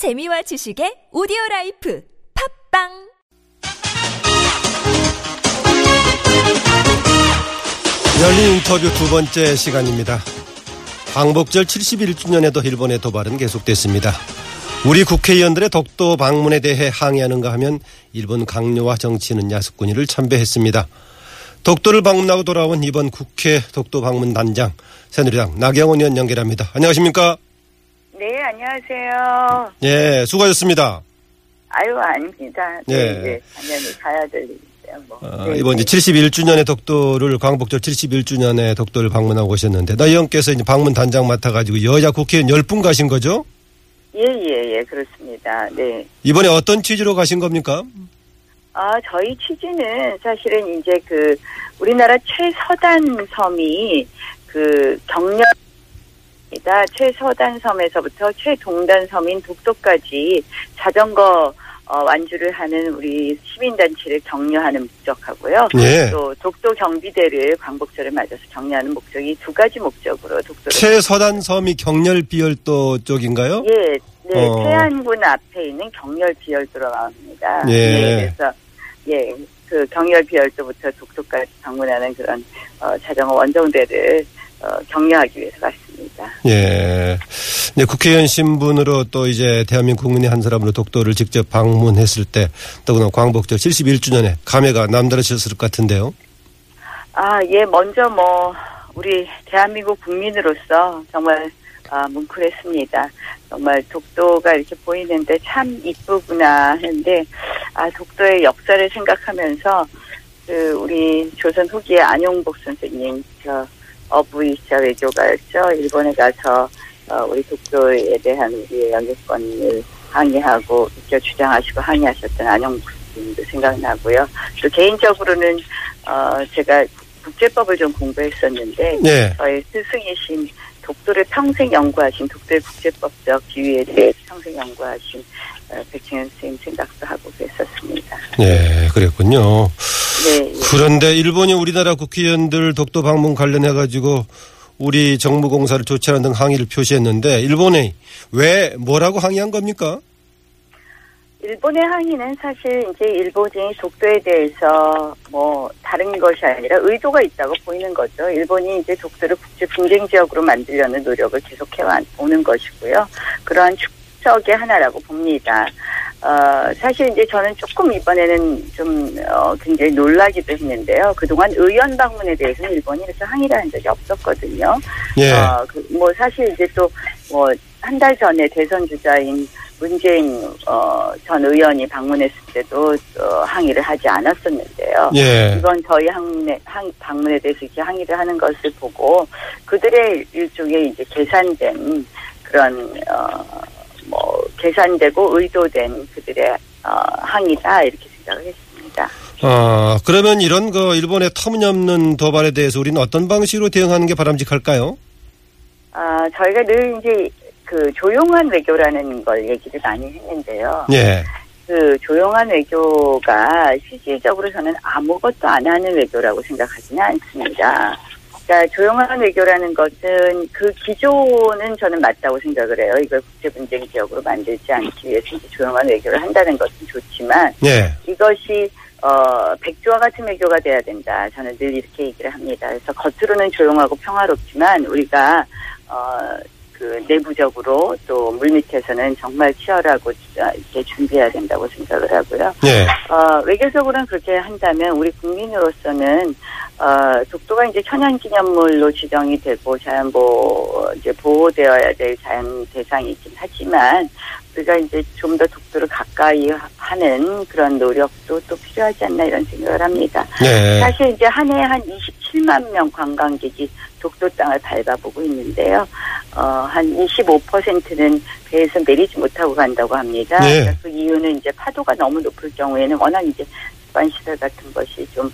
재미와 지식의 오디오 라이프 팟빵 열린 인터뷰 두 번째 시간입니다. 광복절 71주년에도 일본의 도발은 계속됐습니다. 우리 국회의원들의 독도 방문에 대해 항의하는가 하면 일본 각료와 정치인은 야스쿠니를 참배했습니다. 독도를 방문하고 돌아온 이번 국회 독도 방문 단장 새누리당 나경원 의원 연결합니다. 안녕하십니까? 네, 안녕하세요. 예, 수고하셨습니다. 아유, 아닙니다. 네, 예. 네, 당연히 가야 될 일이죠. 뭐. 어, 네, 이번 이제 71주년의 독도를 광복절 71주년의 독도를 방문하고 오셨는데 나 의원께서 이제 방문 단장 맡아가지고 여야 국회의원 10분 가신 거죠? 예, 예, 예, 그렇습니다. 네. 이번에 어떤 취지로 가신 겁니까? 아, 저희 취지는 사실은 이제 그 우리나라 최서단 섬이 그 경력 이다 최서단 섬에서부터 최동단 섬인 독도까지 자전거 어, 완주를 하는 우리 시민단체를 격려하는 목적하고요. 예. 또 독도 경비대를 광복절에 맞아서 격려하는 목적이 두 가지 목적으로 독도를 최서단 섬이 경렬 비열도 쪽인가요? 예, 네, 어. 태안군 앞에 있는 경렬 비열도로 나옵니다. 예. 네, 그래서 예, 그 경렬 비열도부터 독도까지 방문하는 그런 어, 자전거 원정대를 어, 격려하기 위해서 갔습니다. 예. 이제 국회의원 신분으로 또 이제 대한민국 국민의 한 사람으로 독도를 직접 방문했을 때 더구나 광복절 71주년에 감회가 남다르셨을 것 같은데요. 아, 예, 먼저 뭐 우리 대한민국 국민으로서 정말 아, 뭉클했습니다. 정말 독도가 이렇게 보이는데 참 이쁘구나 하는데 아, 독도의 역사를 생각하면서 그 우리 조선 후기의 안용복 선생님 저 어부이자 외교가였죠. 일본에 가서 어, 우리 독도에 대한 우리의 영유권을 항의하고 비켜 주장하시고 항의하셨던 선생님도 생각나고요. 또 개인적으로는 어, 제가 국제법을 좀 공부했었는데 예. 저희 스승이신 독도를 평생 연구하신 독도의 국제법적 지위에 대해 평생 연구하신 어, 백승현 선생님 생각도 하고 그랬었습니다. 예, 그랬군요. 네, 예. 그런데 일본이 우리나라 국회의원들 독도 방문 관련해 가지고 우리 정무 공사를 조치하는 등 항의를 표시했는데 일본이 왜 뭐라고 항의한 겁니까? 일본의 항의는 사실 이제 일본이 독도에 대해서 뭐 다른 것이 아니라 의도가 있다고 보이는 거죠. 일본이 이제 독도를 국제 분쟁 지역으로 만들려는 노력을 계속해 오는 것이고요. 그러한 축 적의 하나라고 봅니다. 어, 사실 이제 저는 조금 이번에는 좀, 어, 굉장히 놀라기도 했는데요. 그동안 의원 방문에 대해서는 일본이 이렇게 항의를 한 적이 없었거든요. 예. 어, 그, 뭐 사실 이제 또 뭐 한 달 전에 대선 주자인 문재인 어, 전 의원이 방문했을 때도 어, 항의를 하지 않았었는데요. 예. 이번 저희 항문에, 항, 방문에 대해서 이렇게 항의를 하는 것을 보고 그들의 일종의 이제 계산된 그런 어, 뭐 계산되고 의도된 그들의 어, 항의다 이렇게 생각을 했습니다. 아, 그러면 이런 그 일본의 터무니없는 도발에 대해서 우리는 어떤 방식으로 대응하는 게 바람직할까요? 아 저희가 늘 이제 그 조용한 외교라는 걸 얘기를 많이 했는데요. 예. 그 조용한 외교가 실질적으로 저는 아무것도 안 하는 외교라고 생각하지는 않습니다. 그러니까 조용한 외교라는 것은 그 기조는 저는 맞다고 생각을 해요. 이걸 국제 분쟁 지역으로 만들지 않기 위해서 이제 조용한 외교를 한다는 것은 좋지만 예. 이것이 어 백조와 같은 외교가 돼야 된다. 저는 늘 이렇게 얘기를 합니다. 그래서 겉으로는 조용하고 평화롭지만 우리가 어그 내부적으로 또 물밑에서는 정말 치열하고 이렇게 준비해야 된다고 생각을 하고요. 예. 어, 외교적으로는 그렇게 한다면 우리 국민으로서는 어, 독도가 이제 천연기념물로 지정이 되고 자연보호 이제 보호되어야 될 자연 대상이긴 하지만 우리가 이제 좀 더 독도를 가까이 하는 그런 노력도 또 필요하지 않나 이런 생각을 합니다. 예. 사실 이제 한해한 27만 명 관광객이 독도 땅을 밟아보고 있는데요. 어, 한 25%는 배에서 내리지 못하고 간다고 합니다. 네. 그러니까 그 이유는 이제 파도가 너무 높을 경우에는 워낙 이제 수반시설 같은 것이 좀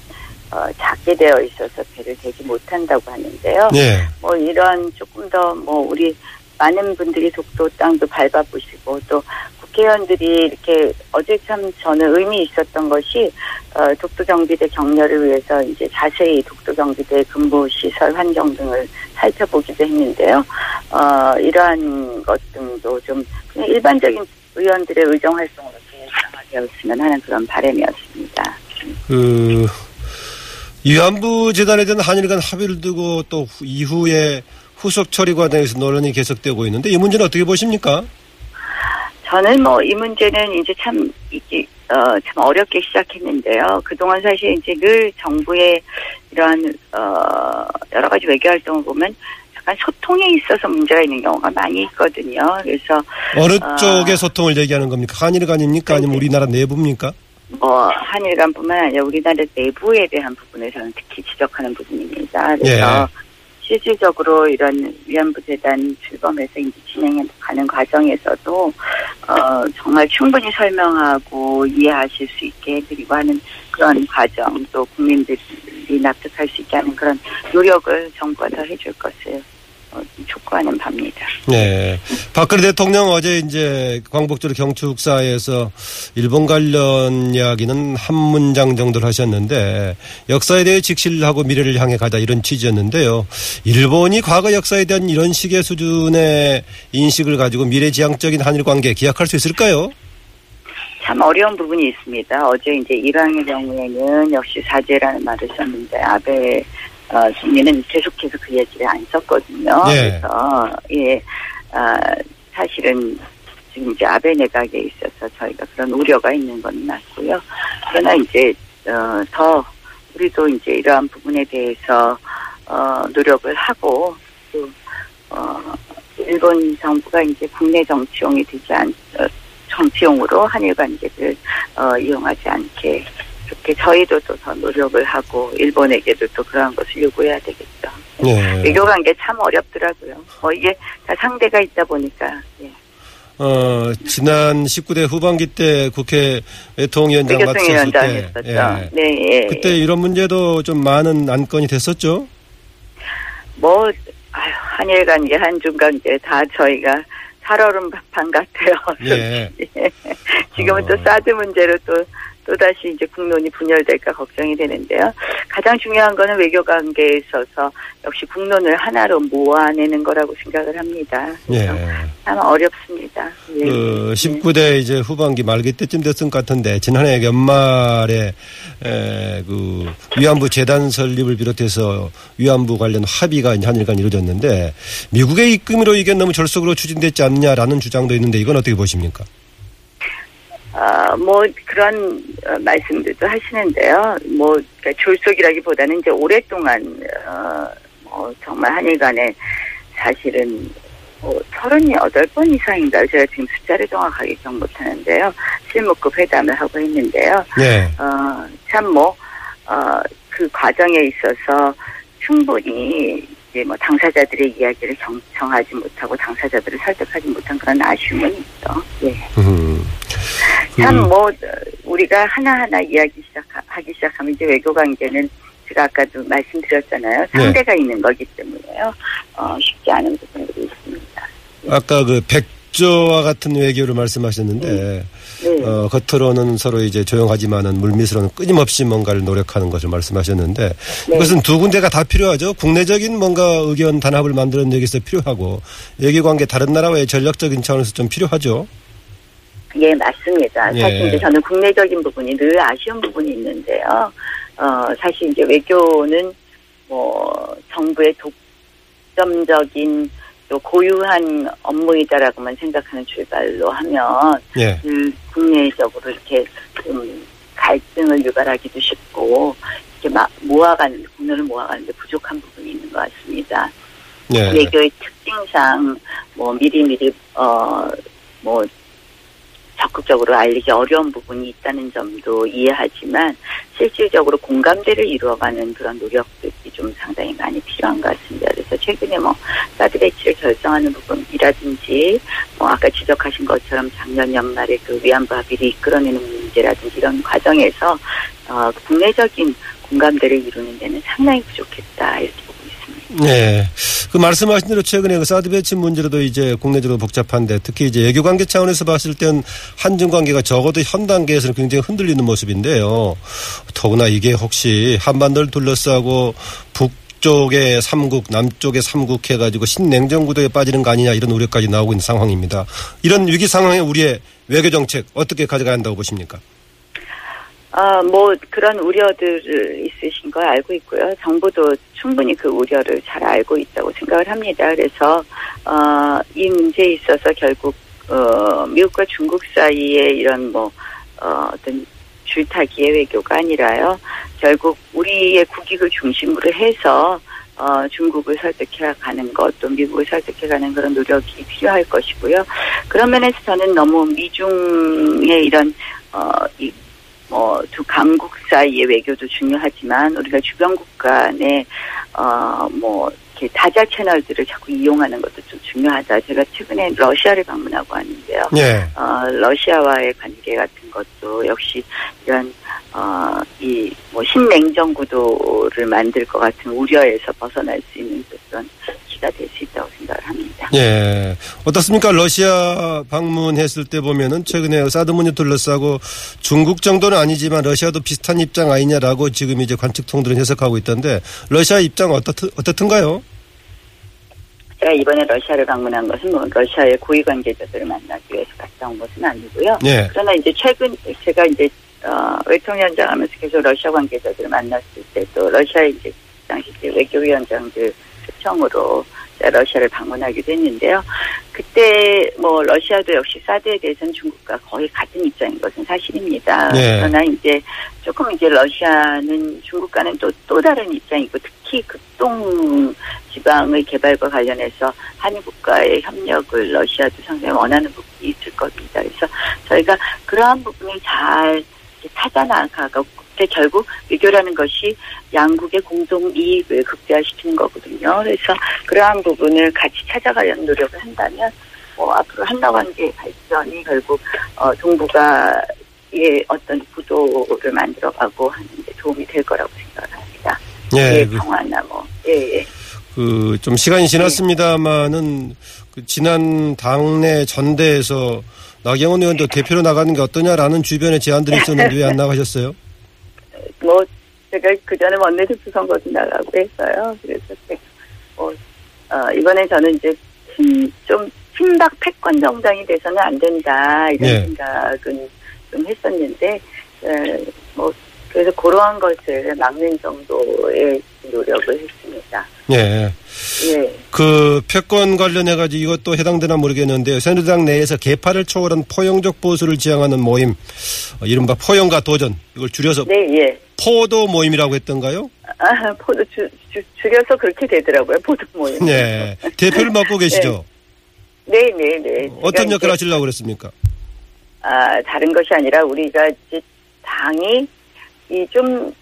어, 작게 되어 있어서 배를 대지 못한다고 하는데요. 예. 뭐 이런 조금 더 뭐 우리 많은 분들이 독도 땅도 밟아보시고 또 국회의원들이 이렇게 어제 참 저는 의미 있었던 것이 어, 독도 경비대 격려를 위해서 이제 자세히 독도 경비대 근무 시설 환경 등을 살펴보기도 했는데요. 어, 이러한 것 등도 좀 그냥 일반적인 의원들의 의정 활동으로 활성화되었으면 하는 그런 바람이었습니다. 그 위안부 재단에 대한 한일 간 합의를 두고 또 후- 이후에 후속 처리 과정에서 논란이 계속되고 있는데 이 문제는 어떻게 보십니까? 저는 뭐 이 문제는 이제 참 이게 어, 참 어렵게 시작했는데요. 그동안 사실 이제 늘 정부의 이러한 어, 여러 가지 외교 활동을 보면 약간 소통에 있어서 문제가 있는 경우가 많이 있거든요. 그래서 어느 아. 쪽의 소통을 얘기하는 겁니까? 한일 간입니까? 아니면 네. 우리나라 내부입니까? 뭐 한일 간뿐만 아니라 우리나라 내부에 대한 부분에서는 특히 지적하는 부분입니다. 그래서 실질적으로 이런 위안부 재단 출범해서 이제 진행해 가는 과정에서도 어 정말 충분히 설명하고 이해하실 수 있게 해드리고 하는 그런 과정 또 국민들이 납득할 수 있게 하는 그런 노력을 정부가 더 해줄 것을 어, 촉구하는 바입니다. 네. 박근혜 대통령 어제 이제 광복절 경축사에서 일본 관련 이야기는 한 문장 정도를 하셨는데 역사에 대해 직실하고 미래를 향해 가자 이런 취지였는데요. 일본이 과거 역사에 대한 이런 식의 수준의 인식을 가지고 미래지향적인 한일 관계 기약할 수 있을까요? 참 어려운 부분이 있습니다. 어제 이제 이란의 경우에는 역시 사죄라는 말을 썼는데 아베 어, 총리는 계속해서 그 얘기를 안 썼거든요. 예. 그래서 예, 아, 사실은 지금 이제 아베 내각에 있어서 저희가 그런 우려가 있는 건 맞고요. 그러나 이제 어, 더 우리도 이제 이러한 부분에 대해서 어, 노력을 하고 또 어, 일본 정부가 이제 국내 정치용이 되지 않 어, 정치용으로 한일 관계를 어, 이용하지 않게 그렇게 저희도 또 더 노력을 하고 일본에게도 또 그러한 것을 요구해야 되겠죠. 네. 외교 관계 참 어렵더라고요. 뭐 이게 다 상대가 있다 보니까 예. 어, 지난 19대 후반기 때 국회 외통위원장 맡으셨을 때. 예. 네, 예. 그때 이런 문제도 좀 많은 안건이 됐었죠. 뭐 아유, 한일 관계, 한중 관계 다 저희가 살얼음 판 같아요. 예. 예. 지금은 어. 또 사드 문제로 또 또다시 이제 국론이 분열될까 걱정이 되는데요. 가장 중요한 거는 외교 관계에 있어서 역시 국론을 하나로 모아내는 거라고 생각을 합니다. 예. 참 어렵습니다. 예. 그 19대 이제 후반기 말기 때쯤 됐을 것 같은데 지난해 연말에 에, 그 위안부 재단 설립을 비롯해서 위안부 관련 합의가 이제 한일 간 이루어졌는데 미국의 입김으로 이게 너무 절속으로 추진됐지 않냐라는 주장도 있는데 이건 어떻게 보십니까? 아, 뭐 그런 어, 말씀들도 하시는데요. 뭐 그러니까 졸속이라기보다는 이제 오랫동안 어, 뭐 정말 한일 간에 사실은 뭐 38번 이상인가 제가 지금 숫자를 정확하게 기억 못하는데요. 실무급 회담을 하고 있는데요. 네. 어, 참 뭐, 어, 그 과정에 있어서 충분히 이제 뭐 당사자들의 이야기를 정, 정하지 못하고 당사자들을 설득하지 못한 그런 아쉬움은 있죠. 예. 음. 참 음. 뭐 우리가 하나하나 이야기 시작하기 시작하면 이제 외교 관계는 제가 아까도 말씀드렸잖아요. 상대가 있는 거기 때문에요. 어, 쉽지 않은 부분들이 있습니다. 아까 그 백조와 같은 외교를 말씀하셨는데 네. 어, 겉으로는 서로 이제 조용하지만은 물밑으로는 끊임없이 뭔가를 노력하는 것을 말씀하셨는데 네. 이것은 두 군데가 다 필요하죠. 국내적인 뭔가 의견 단합을 만드는 얘기에서 필요하고 외교 관계 다른 나라와의 전략적인 차원에서 좀 필요하죠. 예, 맞습니다. 예. 사실 이제 저는 국내적인 부분이 늘 아쉬운 부분이 있는데요. 어, 사실 이제 외교는 뭐 정부의 독점적인 또 고유한 업무이다라고만 생각하는 출발로 하면 예. 그 국내적으로 이렇게 좀 갈등을 유발하기도 쉽고 이렇게 막 모아가는 국내를 모아가는데 부족한 부분이 있는 것 같습니다. 예. 외교의 특징상 뭐 미리미리 어뭐 적극적으로 알리기 어려운 부분이 있다는 점도 이해하지만 실질적으로 공감대를 이루어가는 그런 노력들이 좀 상당히 많이 필요한 것 같습니다. 그래서 최근에 뭐 사드 배치를 결정하는 부분이라든지 뭐 아까 지적하신 것처럼 작년 연말에 그 위안부 합의를 이끌어내는 문제라든지 이런 과정에서 어, 국내적인 공감대를 이루는 데는 상당히 부족했다 이렇게. 네. 그 말씀하신 대로 최근에 그 사드 배치 문제로도 이제 국내적으로 복잡한데 특히 이제 외교 관계 차원에서 봤을 땐 한중 관계가 적어도 현 단계에서는 굉장히 흔들리는 모습인데요. 더구나 이게 혹시 한반도를 둘러싸고 북 북쪽에 삼국, 남쪽에 삼국 해가지고 신냉전 구도에 빠지는 거 아니냐 이런 우려까지 나오고 있는 상황입니다. 이런 위기 상황에 우리의 외교 정책 어떻게 가져가야 한다고 보십니까? 아, 뭐 그런 우려들 있으신 걸 알고 있고요. 정부도 충분히 그 우려를 잘 알고 있다고 생각을 합니다. 그래서 어, 이 문제에 있어서 결국 어, 미국과 중국 사이에 이런 뭐 어, 어떤 줄타기의 외교가 아니라요. 결국 우리의 국익을 중심으로 해서 어, 중국을 설득해 가는 것, 또 미국을 설득해 가는 그런 노력이 필요할 것이고요. 그런 면에서 저는 너무 미중의 이런, 어, 이, 뭐, 두 강국 사이의 외교도 중요하지만, 우리가 주변 국가 간의, 어, 뭐, 이렇게 다자 채널들을 자꾸 이용하는 것도 좀 중요하다. 제가 최근에 러시아를 방문하고 왔는데요. 예. 어, 러시아와의 관계 같은 것도 역시 이런 어, 이, 뭐, 신냉전 구도를 만들 것 같은 우려에서 벗어날 수 있는 그런 기가 될 수 있다고 생각을 합니다. 예. 어떻습니까? 러시아 방문했을 때 보면은 최근에 사드문이 둘러싸고 중국 정도는 아니지만 러시아도 비슷한 입장 아니냐라고 지금 이제 관측통들은 해석하고 있던데 러시아 입장 어떻, 어떻든가요? 제가 이번에 러시아를 방문한 것은 뭐 러시아의 고위 관계자들을 만나기 위해서 갔다 온 것은 아니고요. 예. 그러나 이제 최근 제가 이제 어, 외통위원장 하면서 계속 러시아 관계자들을 만났을 때도 러시아 이제 당시 외교위원장들 초청으로 러시아를 방문하기도 했는데요. 그때 뭐 러시아도 역시 사드에 대해서는 중국과 거의 같은 입장인 것은 사실입니다. 네. 그러나 이제 조금 이제 러시아는 중국과는 또 또 다른 입장이고 특히 극동 지방의 개발과 관련해서 한일 국가의 협력을 러시아도 상당히 원하는 부분이 있을 겁니다. 그래서 저희가 그러한 부분을 잘 찾아나가고 근데 결국 외교라는 것이 양국의 공동 이익을 극대화시키는 거거든요. 그래서 그러한 부분을 같이 찾아가려는 노력을 한다면 뭐 앞으로 한라 관계 발전이 결국 어 동북아 의 어떤 구도를 만들어가고 하는데 도움이 될 거라고 생각을 합니다. 예. 예, 그, 평화나 뭐 예, 예. 그, 좀 시간이 지났습니다만은 그 지난 당내 전대에서 나경원 의원도 대표로 나가는 게 어떠냐라는 주변의 제안들이 있었는데 왜 안 나가셨어요? 뭐 제가 그 전에 원내대표 선거도 나가고 했어요. 그래서 뭐 어, 이번에 저는 이제 친, 좀 친박 패권 정당이 돼서는 안 된다 이런 예. 생각은 좀 했었는데 에, 뭐 그래서 그러한 것을 막는 정도의 노력을 했습니다. 예. 예. 그 패권 관련해 가지고 이것도 해당되나 모르겠는데요. 새누리당 내에서 개파를 초월한 포용적 보수를 지향하는 모임, 어, 이른바 포용과 도전, 이걸 줄여서 네, 예. 포도 모임이라고 했던가요? 아, 포도 주, 주, 줄여서 그렇게 되더라고요. 포도 모임. 네. 대표를 맡고 계시죠? 네, 네, 네. 어떤 제가 역할 이제 하시려고 그랬습니까? 아, 다른 것이 아니라 우리가 이제 당이 이 좀,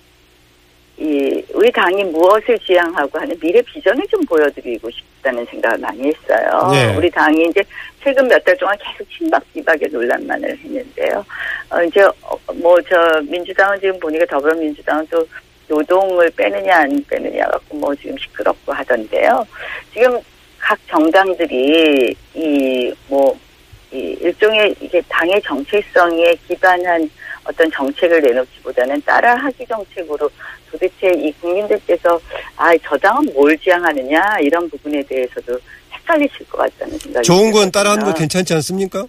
이, 우리 당이 무엇을 지향하고 하는 미래 비전을 좀 보여드리고 싶다는 생각을 많이 했어요. 네. 우리 당이 이제 최근 몇 달 동안 계속 친박 비박의 논란만을 했는데요. 어, 이제, 어, 뭐, 저, 민주당은 지금 보니까 더불어민주당은 또 노동을 빼느냐 안 빼느냐 갖고 뭐 지금 시끄럽고 하던데요. 지금 각 정당들이 이, 뭐, 이 일종의 이게 당의 정체성에 기반한 어떤 정책을 내놓기보다는 따라하기 정책으로 도대체 이 국민들께서 아, 저 당은 뭘 지향하느냐 이런 부분에 대해서도 헷갈리실 것 같다는 생각이 좋은 건. 따라하는 거 괜찮지 않습니까?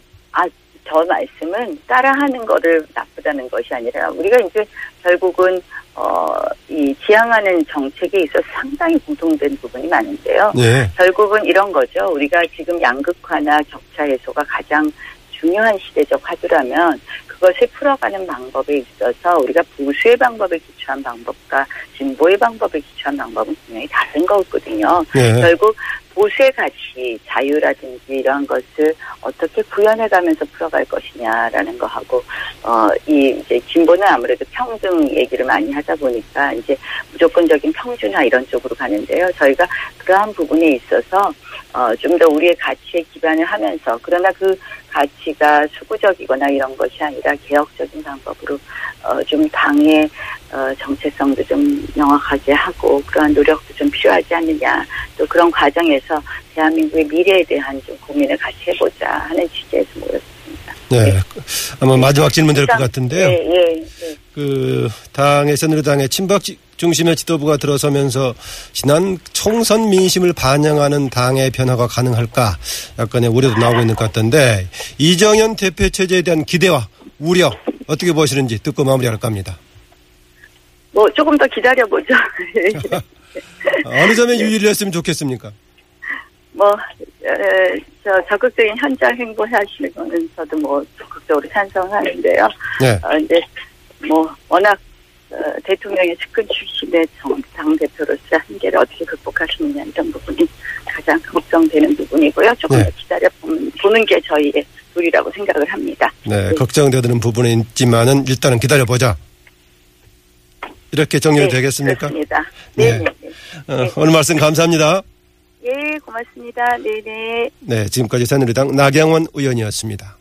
저 말씀은 따라하는 거를 나쁘다는 것이 아니라 우리가 이제 결국은 어, 이 지향하는 정책에 있어서 상당히 공통된 부분이 많은데요. 네. 결국은 이런 거죠. 우리가 지금 양극화나 격차 해소가 가장 중요한 시대적 화두라면 그것을 풀어가는 방법에 있어서 우리가 보수의 방법에 기초한 방법과 진보의 방법에 기초한 방법은 분명히 다른 거거든요. 네. 결국 보수의 가치, 자유라든지 이러한 것을 어떻게 구현해가면서 풀어갈 것이냐라는 거하고, 어, 이, 이제, 진보는 아무래도 평등 얘기를 많이 하다 보니까, 이제, 무조건적인 평준화 이런 쪽으로 가는데요. 저희가 그러한 부분에 있어서, 어, 좀 더 우리의 가치에 기반을 하면서, 그러나 그 가치가 수구적이거나 이런 것이 아니라 개혁적인 방법으로, 어, 좀 당의, 어, 정체성도 좀 명확하게 하고, 그러한 노력도 좀 필요하지 않느냐. 또 그런 과정에서 대한민국의 미래에 대한 좀 고민을 같이 해보자 하는 취지에서 모였습니다. 네. 아마 마지막 질문 될 것 같은데요. 예, 예, 예. 그 당의 새누리당의 친박 지- 중심의 지도부가 들어서면서 지난 총선 민심을 반영하는 당의 변화가 가능할까 약간의 우려도 나오고 있는 것 같던데 이정현 대표 체제에 대한 기대와 우려 어떻게 보시는지 듣고 마무리할까 합니다. 뭐 조금 더 기다려보죠. 어느 점에 유의를 했으면 좋겠습니까? 뭐, 에, 저 적극적인 현장 행보하시는 거는 저도 뭐 적극적으로 찬성하는데요. 네. 어, 이제 뭐 워낙 어, 대통령의 측근 출신의 정- 당대표로서 한계를 어떻게 극복하시느냐 이런 부분이 가장 걱정되는 부분이고요. 조금 네. 더 기다려 보는 게 저희의 도리라고 생각을 합니다. 네, 걱정되는 부분은 있지만은 일단은 기다려 보자. 이렇게 정리가 되겠습니까? 그렇습니다. 네. 네, 네, 네. 어, 오늘 말씀 감사합니다. 예, 고맙습니다. 네, 네. 네, 지금까지 새누리당 나경원 의원이었습니다.